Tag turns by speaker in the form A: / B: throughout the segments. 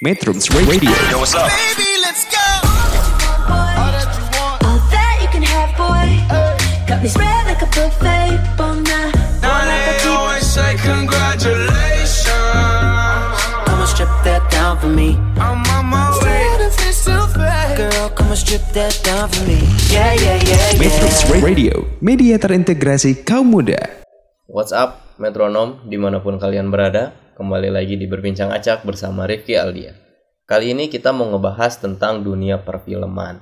A: Metrums Radio
B: Yo, what's up?
C: Baby, let's go.
D: All that you can have, boy. Got me spread like a buffet. Bon night.
C: Now they always say congratulations.
E: Come and strip that down for me.
C: I'm on my way.
E: Girl, come and strip that down for me. Yeah, yeah, yeah,
A: Metrums
E: yeah.
A: Radio Media terintegrasi kaum muda
F: What's up, metronom di mana pun kalian berada Kembali lagi di Berbincang Acak bersama Rifki Aldia. Kali ini kita mau ngebahas tentang dunia perfilman.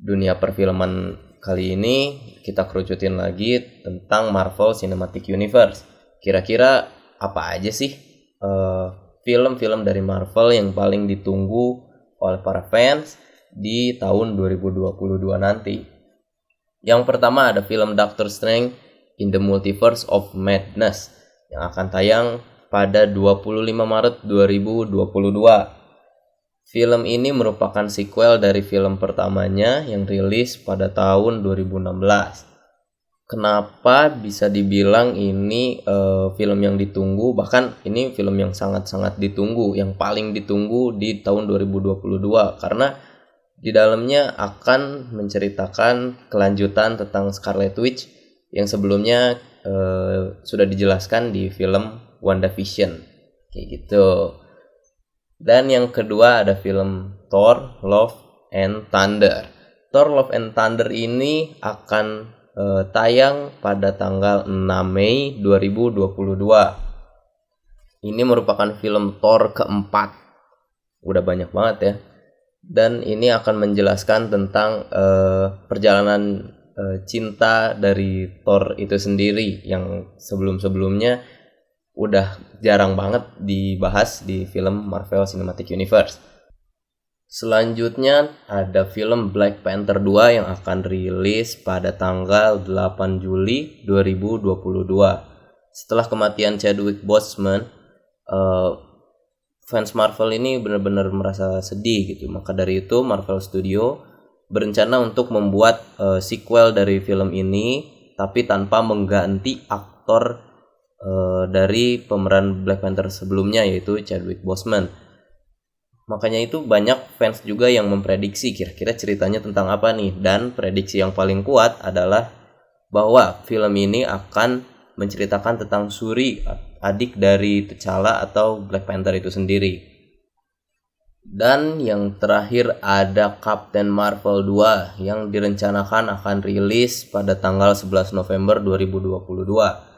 F: Dunia perfilman kali ini kita kerucutin lagi tentang Marvel Cinematic Universe. Kira-kira apa aja sih eh, film-film dari Marvel yang paling ditunggu oleh para fans di tahun 2022 nanti? Yang pertama ada film Doctor Strange in the Multiverse of Madness yang akan tayang pada 25 Maret 2022. Film ini merupakan sequel dari film pertamanya yang rilis pada tahun 2016. Kenapa bisa dibilang ini eh, film yang ditunggu bahkan ini film yang sangat-sangat ditunggu yang paling ditunggu di tahun 2022 karena di dalamnya akan menceritakan kelanjutan tentang Scarlet Witch yang sebelumnya eh, sudah dijelaskan di film WandaVision kayak gitu. Dan yang kedua ada film Thor Love and Thunder. Thor Love and Thunder ini akan eh, tayang pada tanggal 6 Mei 2022. Ini merupakan film Thor keempat. Udah banyak banget ya dan ini akan menjelaskan tentang eh, perjalanan eh, cinta dari Thor itu sendiri yang sebelum-sebelumnya udah jarang banget dibahas di film Marvel Cinematic Universe. Selanjutnya ada film Black Panther 2 yang akan rilis pada tanggal 8 Juli 2022. Setelah kematian Chadwick Boseman, eh, fans Marvel ini benar-benar merasa sedih gitu. Maka dari itu Marvel Studio berencana untuk membuat eh, sequel dari film ini tapi tanpa mengganti aktor eh, dari pemeran Black Panther sebelumnya yaitu Chadwick Boseman. Makanya itu banyak fans juga yang memprediksi kira-kira ceritanya tentang apa nih dan prediksi yang paling kuat adalah bahwa film ini akan menceritakan tentang Suri adik dari T'Challa atau Black Panther itu sendiri. Dan yang terakhir ada Captain Marvel 2 yang direncanakan akan rilis pada tanggal 11 November 2022.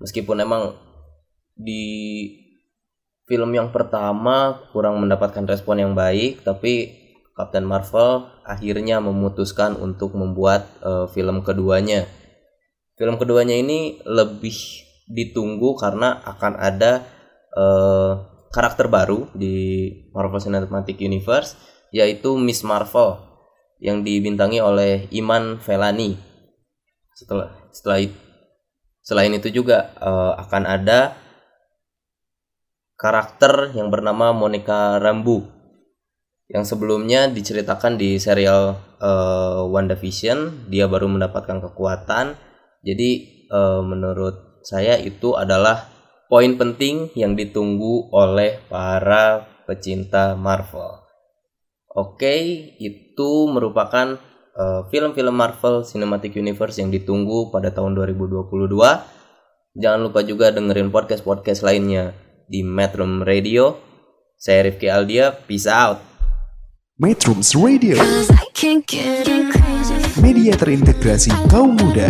F: Meskipun emang di film yang pertama kurang mendapatkan respon yang baik, tapi Captain Marvel akhirnya memutuskan untuk membuat eh, film keduanya. Film keduanya ini lebih ditunggu karena akan ada eh, karakter baru di Marvel Cinematic Universe yaitu Miss Marvel yang dibintangi oleh Iman Velani. Setelah setelah it- selain itu juga eh, akan ada karakter yang bernama Monica Rambeau yang sebelumnya diceritakan di serial eh, WandaVision dia baru mendapatkan kekuatan jadi eh, menurut saya itu adalah poin penting yang ditunggu oleh para pecinta Marvel. Oke, itu merupakan eh, film-film Marvel Cinematic Universe yang ditunggu pada tahun 2022. Jangan lupa juga dengerin podcast-podcast lainnya di Metrum Radio. Saya Rifki Aldia, peace out.
A: Metrums Radio
D: Cause I can't get crazy.
A: Media terintegrasi kaum muda